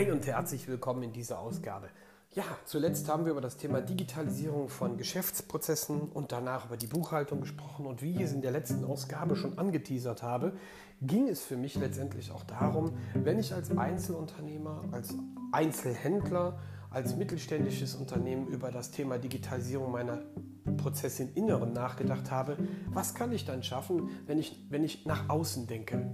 Hi und herzlich willkommen in dieser Ausgabe. Ja, zuletzt haben wir über das Thema Digitalisierung von Geschäftsprozessen und danach über die Buchhaltung gesprochen. Und wie ich es in der letzten Ausgabe schon angeteasert habe, ging es für mich letztendlich auch darum, wenn ich als Einzelunternehmer, als Einzelhändler, als mittelständisches Unternehmen über das Thema Digitalisierung meiner Prozesse im Inneren nachgedacht habe, was kann ich dann schaffen, wenn ich, wenn ich nach außen denke?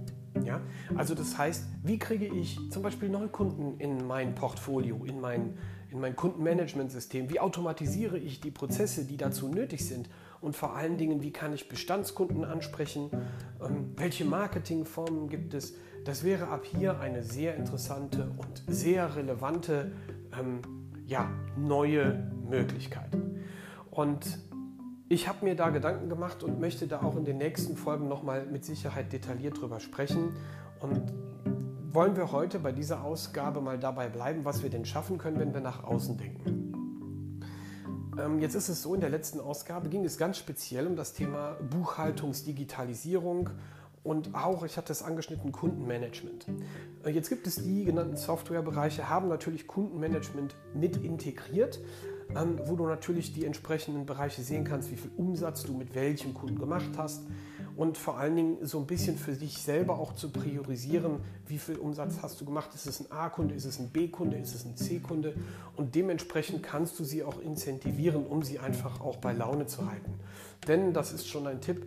Ja? Also das heißt, wie kriege ich zum Beispiel Neukunden in mein Portfolio, in mein, in mein Kundenmanagementsystem? Wie automatisiere ich die Prozesse, die dazu nötig sind? Und vor allen Dingen, wie kann ich Bestandskunden ansprechen? Ähm, welche Marketingformen gibt es? Das wäre ab hier eine sehr interessante und sehr relevante ähm, ja, neue Möglichkeit. Und ich habe mir da Gedanken gemacht und möchte da auch in den nächsten Folgen nochmal mit Sicherheit detailliert drüber sprechen. Und wollen wir heute bei dieser Ausgabe mal dabei bleiben, was wir denn schaffen können, wenn wir nach außen denken. Ähm, jetzt ist es so, in der letzten Ausgabe ging es ganz speziell um das Thema Buchhaltungsdigitalisierung und auch, ich hatte es angeschnitten, Kundenmanagement. Äh, jetzt gibt es die genannten Softwarebereiche, haben natürlich Kundenmanagement mit integriert ähm, wo du natürlich die entsprechenden Bereiche sehen kannst, wie viel Umsatz du mit welchem Kunden gemacht hast und vor allen Dingen so ein bisschen für dich selber auch zu priorisieren, wie viel Umsatz hast du gemacht. Ist es ein A-Kunde, ist es ein B-Kunde, ist es ein C-Kunde und dementsprechend kannst du sie auch incentivieren, um sie einfach auch bei Laune zu halten. Denn das ist schon ein Tipp,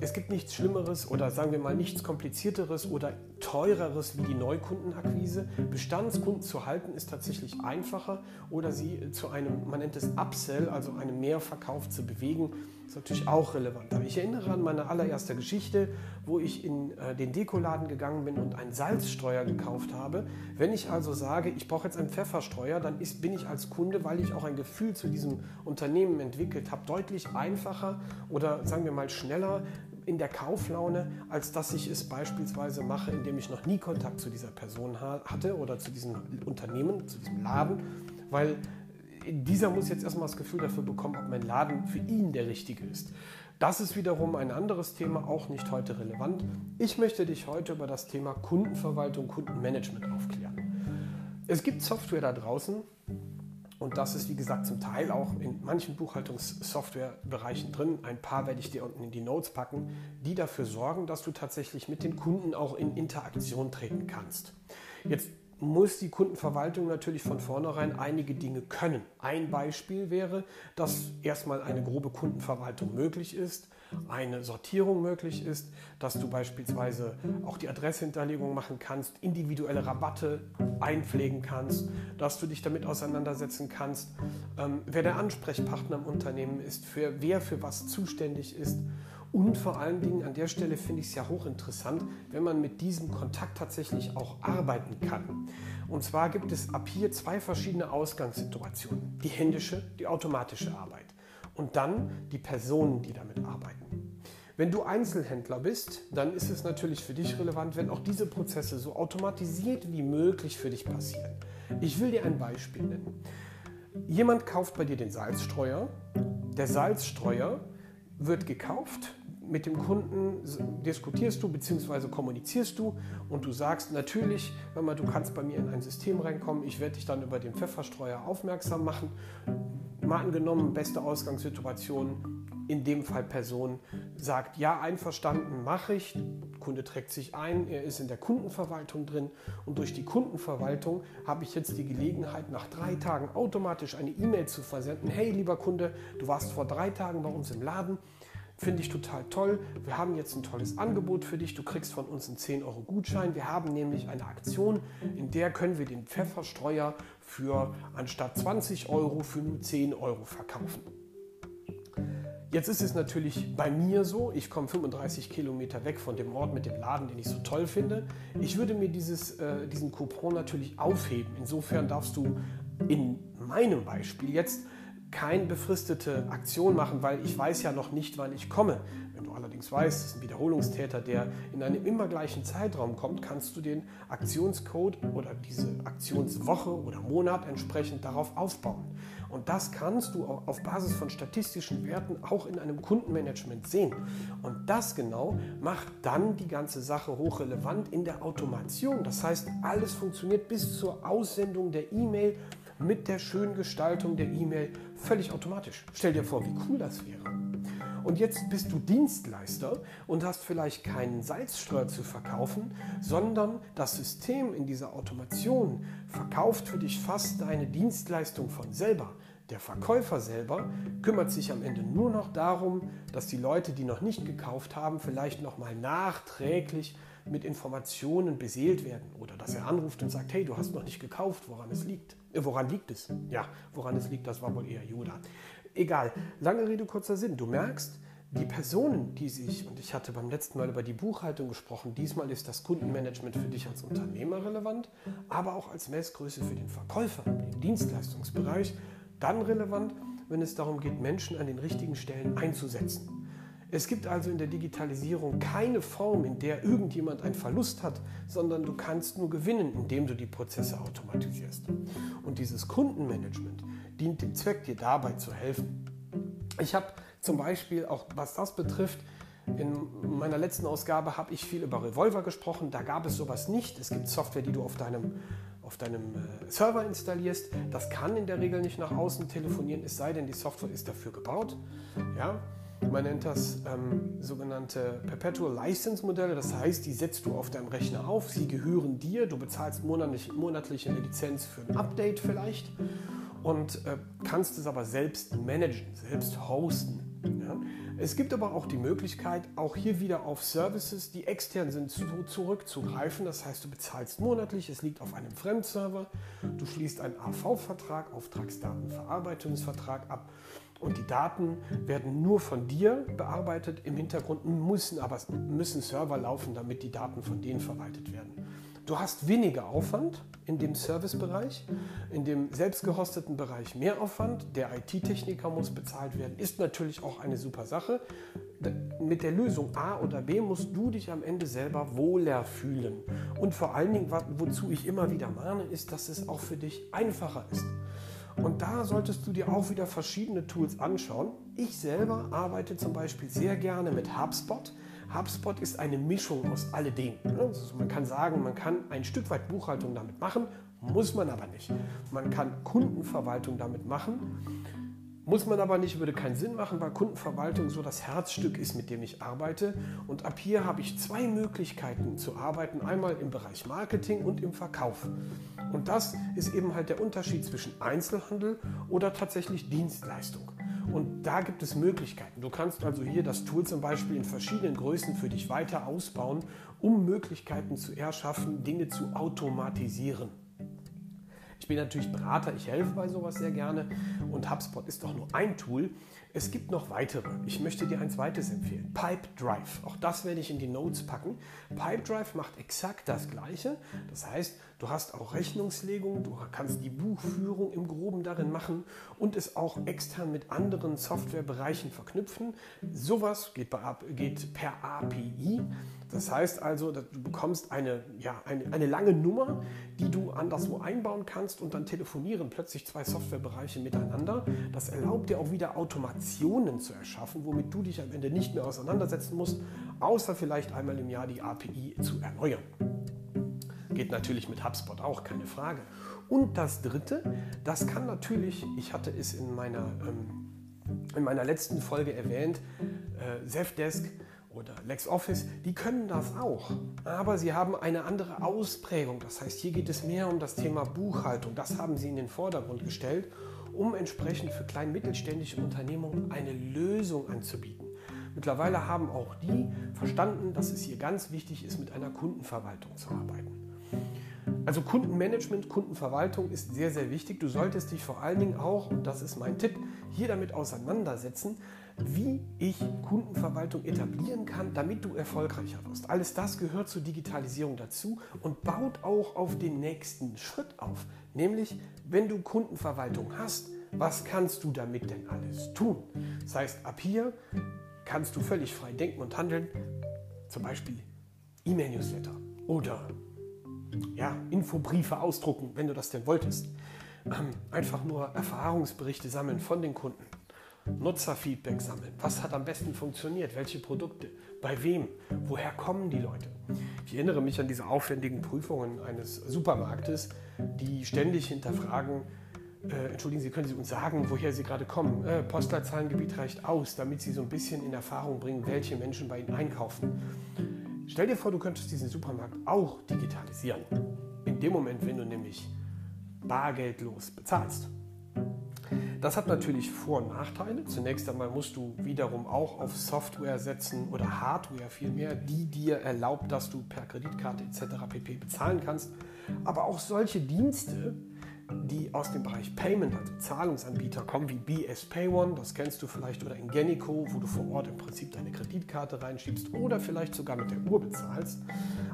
es gibt nichts Schlimmeres oder sagen wir mal nichts Komplizierteres oder teureres wie die Neukundenakquise. Bestandskunden zu halten ist tatsächlich einfacher oder sie zu einem, man nennt es Upsell, also einem Mehrverkauf zu bewegen, ist natürlich auch relevant. Aber ich erinnere an meine allererste Geschichte, wo ich in äh, den Dekoladen gegangen bin und einen Salzstreuer gekauft habe. Wenn ich also sage, ich brauche jetzt einen Pfefferstreuer, dann ist, bin ich als Kunde, weil ich auch ein Gefühl zu diesem Unternehmen entwickelt habe, deutlich einfacher oder sagen wir mal schneller in der Kauflaune, als dass ich es beispielsweise mache, indem ich noch nie Kontakt zu dieser Person hatte oder zu diesem Unternehmen, zu diesem Laden, weil dieser muss jetzt erstmal das Gefühl dafür bekommen, ob mein Laden für ihn der richtige ist. Das ist wiederum ein anderes Thema, auch nicht heute relevant. Ich möchte dich heute über das Thema Kundenverwaltung, Kundenmanagement aufklären. Es gibt Software da draußen, und das ist, wie gesagt, zum Teil auch in manchen Buchhaltungssoftwarebereichen drin. Ein paar werde ich dir unten in die Notes packen, die dafür sorgen, dass du tatsächlich mit den Kunden auch in Interaktion treten kannst. Jetzt muss die Kundenverwaltung natürlich von vornherein einige Dinge können. Ein Beispiel wäre, dass erstmal eine grobe Kundenverwaltung möglich ist, eine Sortierung möglich ist, dass du beispielsweise auch die Adresshinterlegung machen kannst, individuelle Rabatte einpflegen kannst, dass du dich damit auseinandersetzen kannst, ähm, wer der Ansprechpartner im Unternehmen ist, für wer für was zuständig ist und vor allen Dingen an der Stelle finde ich es ja hochinteressant, wenn man mit diesem Kontakt tatsächlich auch arbeiten kann. Und zwar gibt es ab hier zwei verschiedene Ausgangssituationen. Die händische, die automatische Arbeit. Und dann die Personen, die damit arbeiten. Wenn du Einzelhändler bist, dann ist es natürlich für dich relevant, wenn auch diese Prozesse so automatisiert wie möglich für dich passieren. Ich will dir ein Beispiel nennen. Jemand kauft bei dir den Salzstreuer. Der Salzstreuer wird gekauft, mit dem Kunden diskutierst du bzw. kommunizierst du und du sagst natürlich, wenn man, du kannst bei mir in ein System reinkommen, ich werde dich dann über den Pfefferstreuer aufmerksam machen. Mal angenommen, beste Ausgangssituation, in dem Fall Person sagt, ja, einverstanden, mache ich. Kunde trägt sich ein, er ist in der Kundenverwaltung drin und durch die Kundenverwaltung habe ich jetzt die Gelegenheit, nach drei Tagen automatisch eine E-Mail zu versenden. Hey, lieber Kunde, du warst vor drei Tagen bei uns im Laden Finde ich total toll. Wir haben jetzt ein tolles Angebot für dich. Du kriegst von uns einen 10 Euro Gutschein. Wir haben nämlich eine Aktion, in der können wir den Pfefferstreuer für anstatt 20 Euro für nur 10 Euro verkaufen. Jetzt ist es natürlich bei mir so, ich komme 35 Kilometer weg von dem Ort mit dem Laden, den ich so toll finde. Ich würde mir dieses, äh, diesen Coupon natürlich aufheben. Insofern darfst du in meinem Beispiel jetzt keine befristete Aktion machen, weil ich weiß ja noch nicht, wann ich komme. Wenn du allerdings weißt, es ist ein Wiederholungstäter, der in einem immer gleichen Zeitraum kommt, kannst du den Aktionscode oder diese Aktionswoche oder Monat entsprechend darauf aufbauen. Und das kannst du auf Basis von statistischen Werten auch in einem Kundenmanagement sehen. Und das genau macht dann die ganze Sache hochrelevant in der Automation. Das heißt, alles funktioniert bis zur Aussendung der E-Mail mit der schönen Gestaltung der E-Mail völlig automatisch. Stell dir vor, wie cool das wäre. Und jetzt bist du Dienstleister und hast vielleicht keinen Salzstreuer zu verkaufen, sondern das System in dieser Automation verkauft für dich fast deine Dienstleistung von selber. Der Verkäufer selber kümmert sich am Ende nur noch darum, dass die Leute, die noch nicht gekauft haben, vielleicht nochmal nachträglich mit Informationen beseelt werden oder dass er anruft und sagt, hey, du hast noch nicht gekauft, woran es liegt. Äh, woran liegt es? Ja, woran es liegt, das war wohl eher Judah. Egal, lange Rede, kurzer Sinn. Du merkst, die Personen, die sich, und ich hatte beim letzten Mal über die Buchhaltung gesprochen, diesmal ist das Kundenmanagement für dich als Unternehmer relevant, aber auch als Messgröße für den Verkäufer im Dienstleistungsbereich dann relevant, wenn es darum geht, Menschen an den richtigen Stellen einzusetzen. Es gibt also in der Digitalisierung keine Form, in der irgendjemand einen Verlust hat, sondern du kannst nur gewinnen, indem du die Prozesse automatisierst. Und dieses Kundenmanagement dient dem Zweck, dir dabei zu helfen. Ich habe zum Beispiel auch, was das betrifft, in meiner letzten Ausgabe habe ich viel über Revolver gesprochen. Da gab es sowas nicht. Es gibt Software, die du auf deinem, auf deinem äh, Server installierst. Das kann in der Regel nicht nach außen telefonieren, es sei denn, die Software ist dafür gebaut. Ja? Man nennt das ähm, sogenannte Perpetual License Modelle. Das heißt, die setzt du auf deinem Rechner auf, sie gehören dir, du bezahlst monatlich, monatlich eine Lizenz für ein Update vielleicht und äh, kannst es aber selbst managen, selbst hosten. Ja? Es gibt aber auch die Möglichkeit, auch hier wieder auf Services, die extern sind, zu, zurückzugreifen. Das heißt, du bezahlst monatlich, es liegt auf einem Fremdserver, du schließt einen AV-Vertrag, Auftragsdatenverarbeitungsvertrag ab und die Daten werden nur von dir bearbeitet. Im Hintergrund müssen aber müssen Server laufen, damit die Daten von denen verwaltet werden. Du hast weniger Aufwand in dem Servicebereich, in dem selbstgehosteten Bereich mehr Aufwand. Der IT-Techniker muss bezahlt werden, ist natürlich auch eine super Sache. Mit der Lösung A oder B musst du dich am Ende selber wohler fühlen. Und vor allen Dingen, wozu ich immer wieder mahne, ist, dass es auch für dich einfacher ist. Und da solltest du dir auch wieder verschiedene Tools anschauen. Ich selber arbeite zum Beispiel sehr gerne mit HubSpot. HubSpot ist eine Mischung aus alledem. Also man kann sagen, man kann ein Stück weit Buchhaltung damit machen, muss man aber nicht. Man kann Kundenverwaltung damit machen, muss man aber nicht, würde keinen Sinn machen, weil Kundenverwaltung so das Herzstück ist, mit dem ich arbeite. Und ab hier habe ich zwei Möglichkeiten zu arbeiten. Einmal im Bereich Marketing und im Verkauf. Und das ist eben halt der Unterschied zwischen Einzelhandel oder tatsächlich Dienstleistung. Und da gibt es Möglichkeiten. Du kannst also hier das Tool zum Beispiel in verschiedenen Größen für dich weiter ausbauen, um Möglichkeiten zu erschaffen, Dinge zu automatisieren. Ich bin natürlich Berater, ich helfe bei sowas sehr gerne und HubSpot ist doch nur ein Tool. Es gibt noch weitere. Ich möchte dir ein zweites empfehlen. Pipedrive. Auch das werde ich in die Notes packen. Pipedrive macht exakt das Gleiche. Das heißt, du hast auch Rechnungslegung, du kannst die Buchführung im Groben darin machen und es auch extern mit anderen Softwarebereichen verknüpfen. Sowas geht, geht per API. Das heißt also, du bekommst eine, ja, eine, eine lange Nummer, die du anderswo einbauen kannst und dann telefonieren plötzlich zwei Softwarebereiche miteinander. Das erlaubt dir auch wieder Automationen zu erschaffen, womit du dich am Ende nicht mehr auseinandersetzen musst, außer vielleicht einmal im Jahr die API zu erneuern. Geht natürlich mit HubSpot auch, keine Frage. Und das Dritte, das kann natürlich, ich hatte es in meiner, ähm, in meiner letzten Folge erwähnt, äh, Zefdesk oder LexOffice, die können das auch. Aber sie haben eine andere Ausprägung. Das heißt, hier geht es mehr um das Thema Buchhaltung. Das haben sie in den Vordergrund gestellt, um entsprechend für klein- mittelständische Unternehmungen eine Lösung anzubieten. Mittlerweile haben auch die verstanden, dass es hier ganz wichtig ist, mit einer Kundenverwaltung zu arbeiten. Also Kundenmanagement, Kundenverwaltung ist sehr, sehr wichtig. Du solltest dich vor allen Dingen auch, und das ist mein Tipp, hier damit auseinandersetzen, wie ich Kundenverwaltung etablieren kann, damit du erfolgreicher wirst. Alles das gehört zur Digitalisierung dazu und baut auch auf den nächsten Schritt auf. Nämlich, wenn du Kundenverwaltung hast, Was kannst du damit denn alles tun? Das heißt, ab hier kannst du völlig frei denken und handeln. Zum Beispiel E-Mail-Newsletter oder ja, Infobriefe ausdrucken, wenn du das denn wolltest. Ähm, einfach nur Erfahrungsberichte sammeln von den Kunden. Nutzerfeedback sammeln. Was hat am besten funktioniert? Welche Produkte? Bei wem? Woher kommen die Leute? Ich erinnere mich an diese aufwendigen Prüfungen eines Supermarktes, die ständig hinterfragen, äh, entschuldigen Sie, können Sie uns sagen, woher Sie gerade kommen? Äh, Postleitzahlengebiet reicht aus, damit Sie so ein bisschen in Erfahrung bringen, welche Menschen bei Ihnen einkaufen. Stell dir vor, du könntest diesen Supermarkt auch digitalisieren. In dem Moment, wenn du nämlich bargeldlos bezahlst. Das hat natürlich Vor- und Nachteile. Zunächst einmal musst du wiederum auch auf Software setzen oder Hardware vielmehr, die dir erlaubt, dass du per Kreditkarte etc. pp. bezahlen kannst. Aber auch solche Dienste, die aus dem Bereich Payment, also Zahlungsanbieter, kommen, wie BS Pay One, das kennst du vielleicht, oder Ingenico, wo du vor Ort im Prinzip deine Kreditkarte reinschiebst oder vielleicht sogar mit der Uhr bezahlst.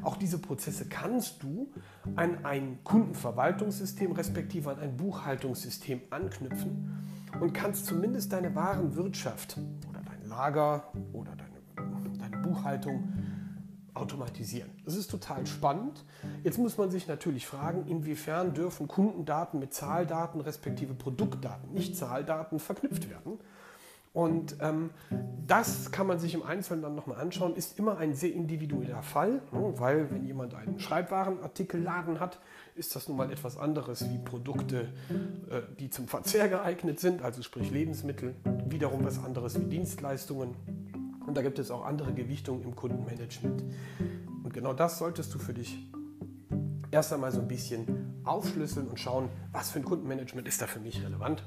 Auch diese Prozesse kannst du an ein Kundenverwaltungssystem respektive an ein Buchhaltungssystem anknüpfen und kannst zumindest deine Warenwirtschaft oder dein Lager oder deine, deine Buchhaltung automatisieren. Das ist total spannend. Jetzt muss man sich natürlich fragen, inwiefern dürfen Kundendaten mit Zahldaten respektive Produktdaten, nicht Zahldaten, verknüpft werden. Und ähm, das kann man sich im Einzelnen dann nochmal anschauen, ist immer ein sehr individueller Fall, ne? weil wenn jemand einen Schreibwarenartikelladen hat, ist das nun mal etwas anderes wie Produkte, äh, die zum Verzehr geeignet sind, also sprich Lebensmittel, wiederum was anderes wie Dienstleistungen und da gibt es auch andere Gewichtungen im Kundenmanagement. Und genau das solltest du für dich erst einmal so ein bisschen aufschlüsseln und schauen, was für ein Kundenmanagement ist da für mich relevant.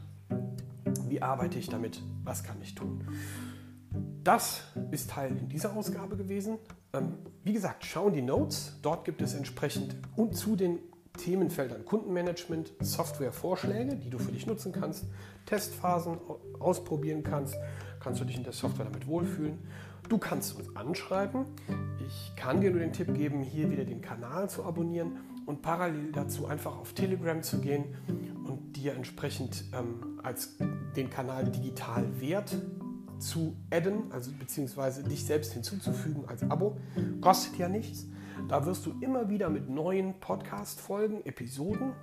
Wie arbeite ich damit? Was kann ich tun? Das ist Teil in dieser Ausgabe gewesen. Ähm, wie gesagt, schau in die Notes. Dort gibt es entsprechend und zu den Themenfeldern Kundenmanagement, Softwarevorschläge, die du für dich nutzen kannst, Testphasen ausprobieren kannst, kannst du dich in der Software damit wohlfühlen. Du kannst uns anschreiben. Ich kann dir nur den Tipp geben, hier wieder den Kanal zu abonnieren und parallel dazu einfach auf Telegram zu gehen und dir entsprechend ähm, als den Kanal digital wert zu adden, also beziehungsweise dich selbst hinzuzufügen als Abo. Kostet ja nichts. Da wirst du immer wieder mit neuen Podcast-Folgen, Episoden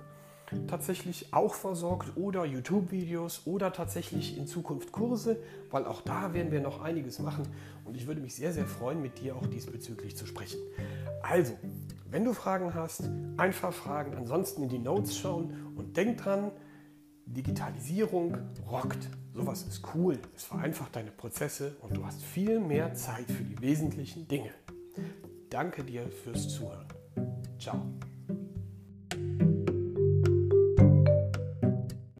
tatsächlich auch versorgt oder YouTube-Videos oder tatsächlich in Zukunft Kurse, weil auch da werden wir noch einiges machen und ich würde mich sehr, sehr freuen, mit dir auch diesbezüglich zu sprechen. Also, wenn du Fragen hast, einfach fragen, ansonsten in die Notes schauen und denk dran, Digitalisierung rockt. Sowas ist cool. Es vereinfacht deine Prozesse und du hast viel mehr Zeit für die wesentlichen Dinge. Danke dir fürs Zuhören. Ciao.